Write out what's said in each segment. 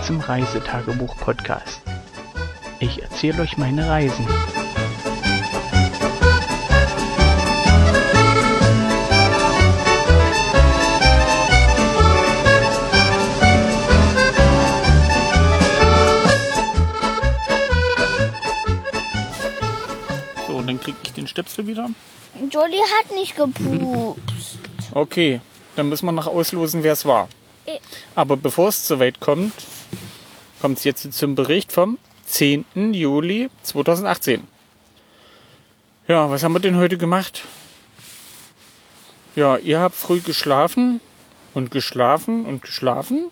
Willkommen zum Reisetagebuch-Podcast. Ich erzähle euch meine Reisen. So, dann kriege ich den Stöpsel wieder. Jolly hat nicht gepupst. Okay, dann müssen wir noch auslosen, wer es war. Äh. Aber bevor es soweit kommt, kommt es jetzt zum Bericht vom 10. Juli 2018. Ja, was haben wir denn heute gemacht? Ja, ihr habt früh geschlafen und geschlafen und geschlafen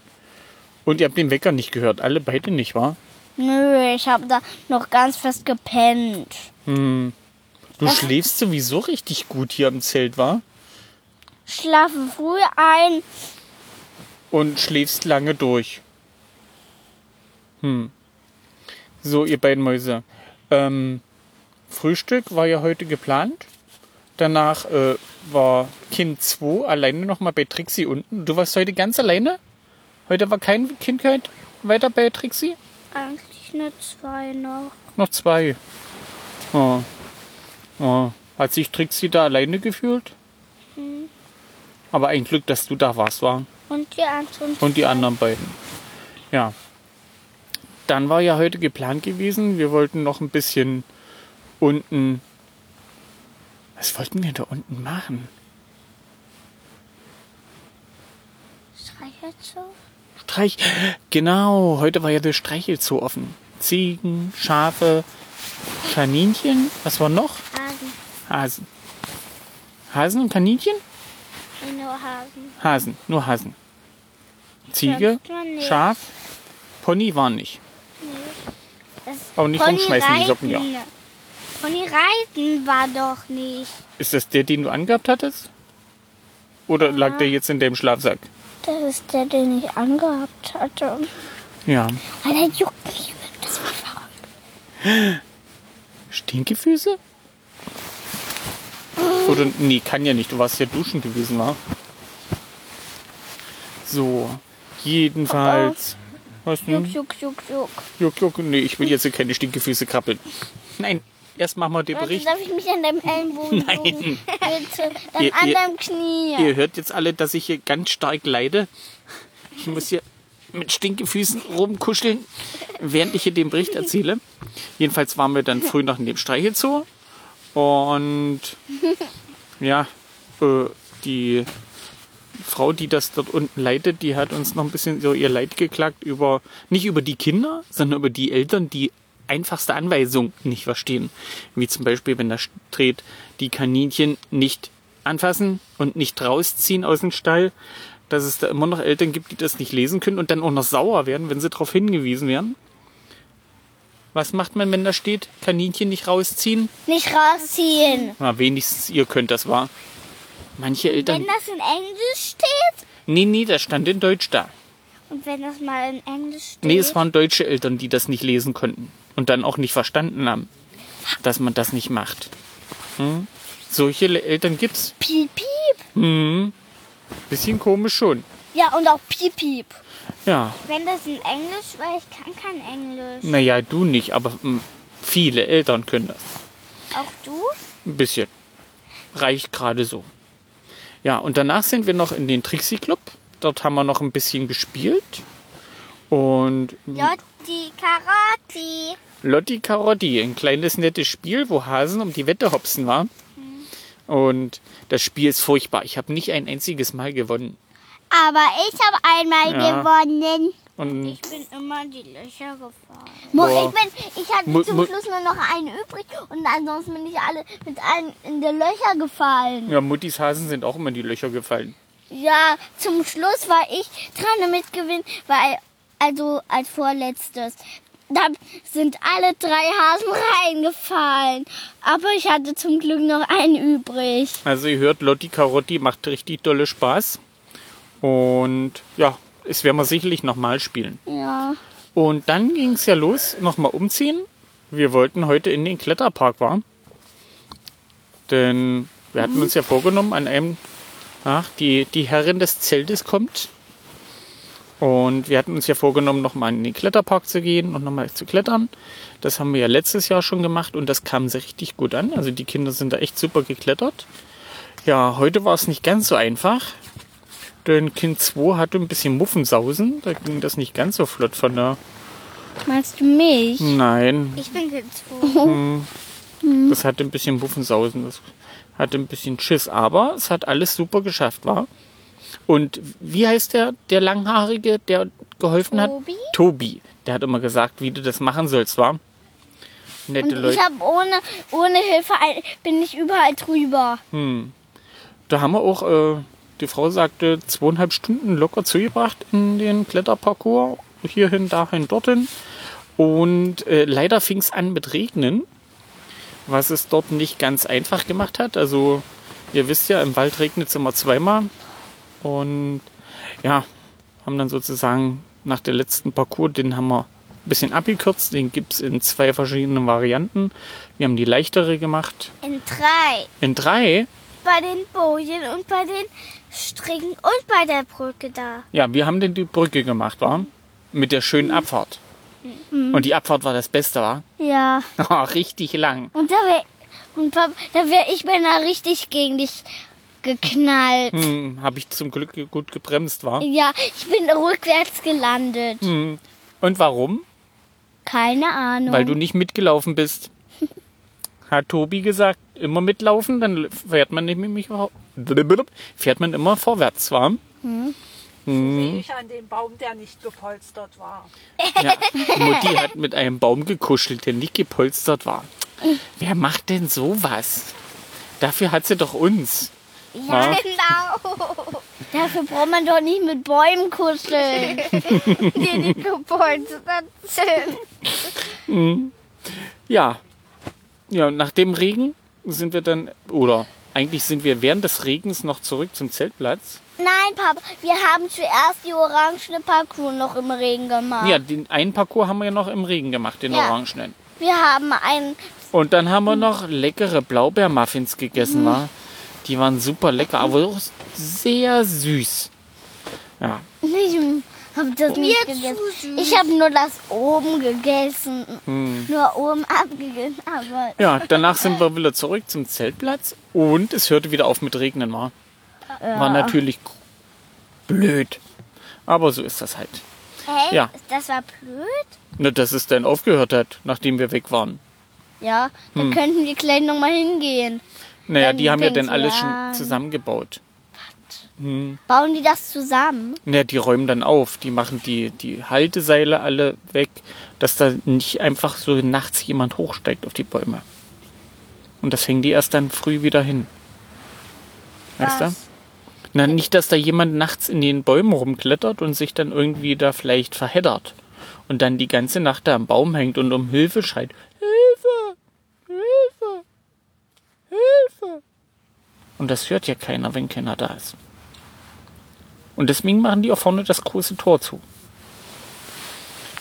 und ihr habt den Wecker nicht gehört. Alle beide nicht, wahr? Nö, ich habe da noch ganz fest gepennt. Du schläfst sowieso richtig gut hier im Zelt, wahr? Schlafe früh ein. und schläfst lange durch. Hm. So, ihr beiden Mäuse. Ähm, Frühstück war ja heute geplant. Danach äh, war Kind 2 alleine nochmal bei Trixie unten. Du warst heute ganz alleine? Heute war kein Kind weiter bei Trixie? Eigentlich nur zwei noch. Noch zwei. Oh. Oh. Hat sich Trixie da alleine gefühlt? Aber ein Glück, dass du da warst, war. Und die anderen. Und die anderen beiden. Ja. Dann war ja heute geplant gewesen, wir wollten noch ein bisschen unten. Was wollten wir da unten machen? Streichelzoo? Streich. Genau, heute war ja der Streichelzoo offen. Ziegen, Schafe, Kaninchen. Was war noch? Hasen. Hasen. Hasen und Kaninchen? Nee, Nur Hasen. Hasen, nur Hasen. Ziege. Schaf, Pony war nicht. Auch nicht rumschmeißen, die Socken, ja. Pony Reiten war doch nicht. Ist das der, den du angehabt hattest? Oder lag der jetzt in deinem Schlafsack? Das ist der, den ich angehabt hatte. Ja. Weil der juckt mich. Das war verrückt. Stinkefüße? Oder, nee, kann ja nicht. Du warst ja duschen gewesen, war? So. Jedenfalls. Was Juck, denn? juck, juck, juck. Juck, juck. Nee, ich will jetzt hier keine Stinkefüße krabbeln. Nein, erst machen wir den Warte, Bericht. darf ich mich an deinem Ellenbogen Nein. Bitte. Dann Ihr- an deinem Knie. Ihr hört jetzt alle, dass ich hier ganz stark leide. Ich muss hier mit Stinkefüßen rumkuscheln, während ich hier den Bericht erzähle. Jedenfalls waren wir dann früh noch in dem Streichelzoo. Und ja, äh, die Frau, die das dort unten leitet, die hat uns noch ein bisschen so ihr Leid geklagt über, nicht über die Kinder, sondern über die Eltern, die einfachste Anweisung nicht verstehen. Wie zum Beispiel, wenn da steht, die Kaninchen nicht anfassen und nicht rausziehen aus dem Stall, dass es da immer noch Eltern gibt, die das nicht lesen können und dann auch noch sauer werden, wenn sie darauf hingewiesen werden. Was macht man, wenn da steht, Kaninchen nicht rausziehen? Nicht rausziehen. Na, wenigstens ihr könnt das, wahr? Manche Eltern. Wenn das in Englisch steht Nee, nee, das stand in Deutsch da. und wenn das mal in Englisch steht. Nee, es waren deutsche Eltern, die das nicht lesen konnten und dann auch nicht verstanden haben, dass man das nicht macht. Hm? Solche Eltern gibt's. Piep, piep. Hm. Bisschen komisch schon. Ja, und auch piep, piep. Ja, Wenn das in Englisch, weil ich kann kein Englisch. naja, du nicht, aber hm, viele Eltern können das. Auch du? Ein bisschen. Reicht gerade so. Ja, und danach sind wir noch in den Trixie Club. Dort haben wir noch ein bisschen gespielt. Und Lotti Karotti. Lotti Carotti, ein kleines nettes Spiel, wo Hasen um die Wette hopsen war. Und das Spiel ist furchtbar. Ich habe nicht ein einziges Mal gewonnen. Aber ich habe einmal Ja. gewonnen. Und Ich bin immer die Löcher gefahren. Boah. Ich, bin, ich hatte Mu- zum Schluss nur noch einen übrig und ansonsten bin ich alle mit allen in die Löcher gefallen. ja, Muttis Hasen sind auch immer in die Löcher gefallen. Ja, zum Schluss war ich dran damit gewinnen, weil, also als vorletztes. Da sind alle drei Hasen reingefallen. Aber ich hatte zum Glück noch einen übrig. Also ihr hört, Lotti Carotti macht richtig dolle Spaß. Und ja, es werden wir sicherlich nochmal spielen. Ja. Und dann ging es ja los, nochmal umziehen. Wir wollten heute in den Kletterpark war. Denn wir hatten uns ja vorgenommen, an einem, ach, die, die Herrin des Zeltes kommt. Und wir hatten uns ja vorgenommen, nochmal in den Kletterpark zu gehen und nochmal zu klettern. Das haben wir ja letztes Jahr schon gemacht und das kam sehr richtig gut an. Also die Kinder sind da echt super geklettert. Ja, heute war es nicht ganz so einfach. Denn Kind 2 hatte ein bisschen Muffensausen. Da ging das nicht ganz so flott von der. Meinst du mich? Nein, Ich bin gezwungen. das hatte ein bisschen Muffensausen. Das hatte ein bisschen Schiss. Aber es hat alles super geschafft, war. Und wie heißt der, der Langhaarige, der geholfen hat? Tobi? Tobi. Der hat immer gesagt, wie du das machen sollst, war. Nette Und ich Leute. habe ohne, ohne Hilfe bin ich überall drüber. Da haben wir auch, äh, die Frau sagte, zweieinhalb Stunden locker zugebracht in den Kletterparcours. Hierhin, dahin, dorthin. Und äh, leider fing es an mit Regnen, was es dort nicht ganz einfach gemacht hat. Also, ihr wisst ja, im Wald regnet es immer zweimal. Und ja, haben dann sozusagen nach der letzten Parcours, den haben wir ein bisschen abgekürzt. Den gibt es in zwei verschiedenen Varianten. Wir haben die leichtere gemacht. In drei. In drei Bei den Bojen und bei den Stricken und bei der Brücke da. Ja, wir haben denn die Brücke gemacht, war? Mit der schönen Abfahrt. Und die Abfahrt war das Beste, war? Ja. Oh, richtig lang. Und da wäre da wär ich beinahe richtig gegen dich geknallt. Hm, Habe ich zum Glück gut gebremst, war? Ja, ich bin rückwärts gelandet. Hm. Und warum? Keine Ahnung. Weil du nicht mitgelaufen bist. Hat Tobi gesagt, immer mitlaufen, dann fährt man nämlich fährt man immer vorwärts, war? Sehe ich an dem Baum, der nicht gepolstert war. Ja, Mutti hat mit einem Baum gekuschelt, der nicht gepolstert war. Wer macht denn sowas? Dafür hat sie doch uns. ja, genau. Dafür braucht man doch nicht mit Bäumen kuscheln. Die nicht gepolstert sind. Ja. Ja, nach dem Regen sind wir dann, oder eigentlich sind wir während des Regens noch zurück zum Zeltplatz. Nein, Papa, wir haben zuerst die orangene Parcours noch im Regen gemacht. Ja, den einen Parcours haben wir noch im Regen gemacht, den Ja. Orangenen. Wir haben einen, Und dann haben wir noch leckere Blaubeermuffins gegessen, war. Die waren super lecker, aber auch sehr süß. Ja, ich habe das nicht gegessen. Ich habe nur das oben gegessen. Nur oben abgegessen. Aber ja, danach sind wir wieder zurück zum Zeltplatz und es hörte wieder auf mit Regnen, war. War natürlich blöd. Aber so ist das halt. hey, Ja. das war blöd. Nur, dass es dann aufgehört hat, nachdem wir weg waren. Ja, dann könnten wir gleich noch mal hingehen. Naja, Dann die haben ja dann alles schon an. Zusammengebaut. Bauen die das zusammen? Naja, die räumen dann auf. Die machen die, die Halteseile alle weg, dass da nicht einfach so nachts jemand hochsteigt auf die Bäume. Und das hängen die erst dann früh wieder hin. Weißt du? Na, nicht, dass da jemand nachts in den Bäumen rumklettert und sich dann irgendwie da vielleicht verheddert. Und dann die ganze Nacht da am Baum hängt und um Hilfe schreit. Hilfe! Hilfe! Hilfe! Und das hört ja keiner, wenn keiner da ist. Und deswegen machen die auch vorne das große Tor zu.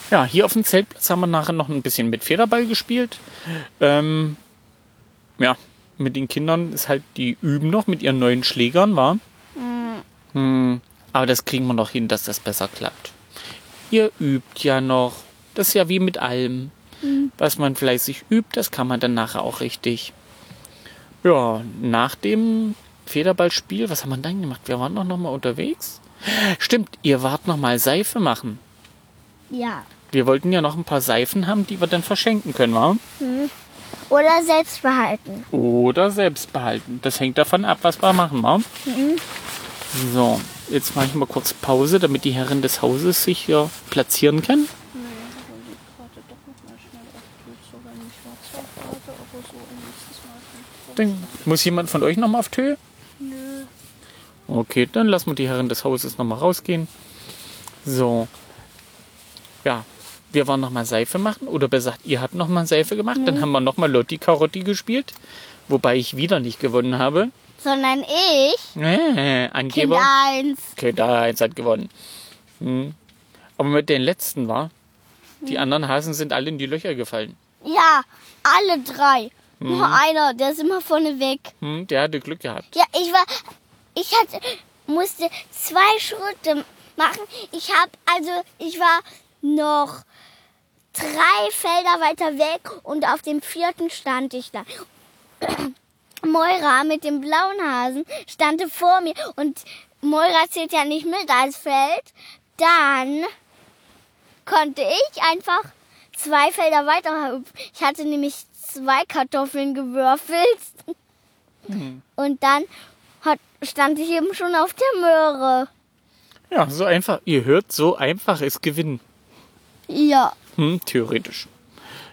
Ja, hier auf dem Zeltplatz haben wir nachher noch ein bisschen mit Federball gespielt. Ähm, ja, mit den Kindern ist halt, die üben noch mit ihren neuen Schlägern, war. Hm, aber das kriegen wir noch hin, dass das besser klappt. Ihr übt ja noch. Das ist ja wie mit allem. Was man fleißig übt, das kann man dann nachher auch richtig. Ja, nach dem Federballspiel, was haben wir dann gemacht? Wir waren doch noch mal unterwegs. Stimmt, ihr wart noch mal Seife machen. Ja. Wir wollten ja noch ein paar Seifen haben, die wir dann verschenken können, wa? Oder selbst behalten. Oder selbst behalten. Das hängt davon ab, was wir machen, wa? So, jetzt mache ich mal kurz Pause, damit die Herrin des Hauses sich hier platzieren kann. Dann muss jemand von euch nochmal auf Tö? Okay, dann lassen wir die Herren des Hauses nochmal rausgehen. So. Ja, wir waren nochmal Seife machen. Oder besser gesagt, ihr habt nochmal Seife gemacht. Dann haben wir nochmal Lotti Carotti gespielt. Wobei ich wieder nicht gewonnen habe. Sondern ich, Äh, Kind Angeber. 1. Okay, da eins hat gewonnen. Hm. Aber mit den letzten war, die anderen Hasen sind alle in die Löcher gefallen. Ja, alle drei. Nur einer, der ist immer vorne weg. Hm, der hatte Glück gehabt. Ja, ich war, ich hatte, musste zwei Schritte machen. Ich habe, also ich war noch drei Felder weiter weg und auf dem vierten stand ich da. Moira mit dem blauen Hasen stand vor mir und Moira zählt ja nicht mit als Feld. Dann konnte ich einfach zwei Felder weiter. Ich hatte nämlich zwei Kartoffeln gewürfelt. Und dann stand ich eben schon auf der Möhre. Ja, so einfach. Ihr hört, so einfach ist Gewinnen. Ja. Hm, theoretisch.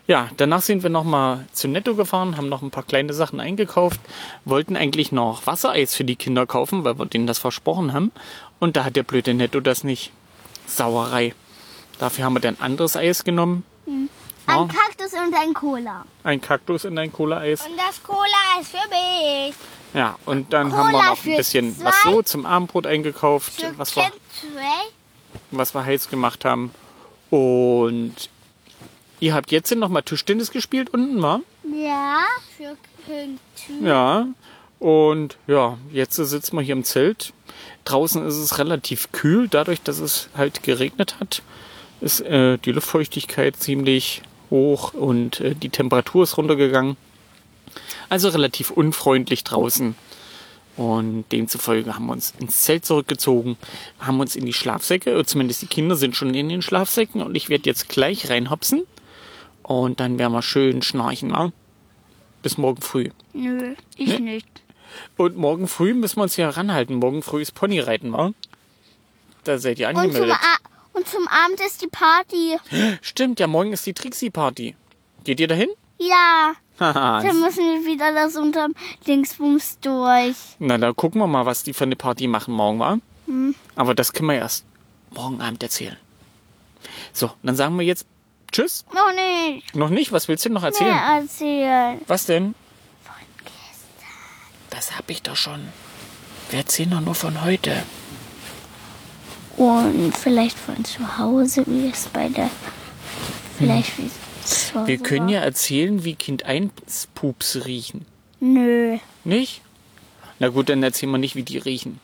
Ja, danach sind wir nochmal zu Netto gefahren, haben noch ein paar kleine Sachen eingekauft, wollten eigentlich noch Wassereis für die Kinder kaufen, weil wir denen das versprochen haben. Und da hat der blöde Netto das nicht. Sauerei. Dafür haben wir dann anderes Eis genommen. Ja, Ein Kaktus und ein Cola. ein Kaktus in ein Cola-Eis. Und das Cola ist für mich. Ja, und dann haben wir Cola noch ein bisschen was so zum Abendbrot eingekauft, was wir, was wir heiß gemacht haben. Und ihr habt jetzt noch mal Tischtennis gespielt unten, wa? Ja, für Kind Trey. Ja. Und ja, jetzt sitzen wir hier im Zelt. Draußen ist es relativ kühl, dadurch, dass es halt geregnet hat, ist äh, die Luftfeuchtigkeit ziemlich hoch und äh, die Temperatur ist runtergegangen. Also relativ unfreundlich draußen. Und demzufolge haben wir uns ins Zelt zurückgezogen, haben uns in die Schlafsäcke, oder zumindest die Kinder sind schon in den Schlafsäcken und ich werde jetzt gleich reinhopsen und dann werden wir schön schnarchen. Na? Bis morgen früh. Nö, ich nicht. Und morgen früh müssen wir uns hier ranhalten. Morgen früh ist Ponyreiten, wa? Da seid ihr Und zum, angemeldet. Und zum Abend ist die Party. Stimmt, ja, morgen ist die Trixie-Party. Geht ihr dahin? Ja. Dann müssen wir wieder das unterm Dingsbums durch. Na, da gucken wir mal, was die für eine Party machen morgen, wa? Hm. Aber das können wir erst morgen Abend erzählen. So, dann sagen wir jetzt Tschüss. Noch nicht Noch nicht? Was willst du noch erzählen? mehr erzählen. Was denn? Das hab ich doch schon. Wir erzählen doch nur von heute. Und vielleicht von zu Hause, wie es bei der. Vielleicht wie es Wir können ja erzählen, wie Kind 1 Pups riechen. Nö. Nicht? Na gut, dann erzählen wir nicht, wie die riechen.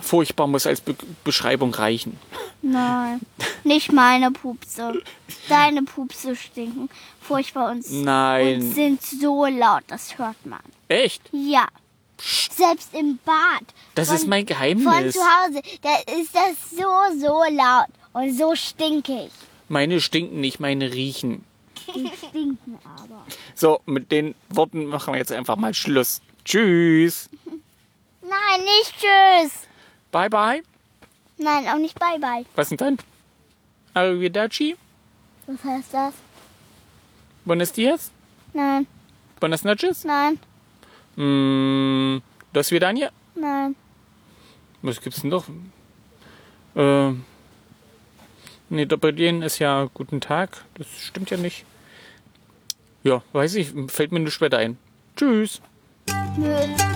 Furchtbar muss als Be Beschreibung reichen. Nein. Nicht meine Pupse. Deine Pupse stinken. Furchtbar und, Nein. und sind so laut, das hört man. Echt? Ja. Selbst im Bad. Das Von- ist mein Von Geheimnis. zu Hause, da ist das so, so laut und so stinkig. Meine stinken nicht, meine riechen. Die stinken aber. So, mit den Worten machen wir jetzt einfach mal Schluss. Tschüss. Nein, nicht tschüss. Bye bye. Nein, auch nicht bye bye. Was denn dann? Arrivederci. Was heißt das? Buenos dias. Nein, Buenas noches. nein, Mm, dos vidania. nein. Was gibt's denn noch? Äh, nee, Doppelgehen ist ja guten Tag. Das stimmt ja nicht. Ja, weiß ich, fällt mir nicht später ein. Tschüss. Nö.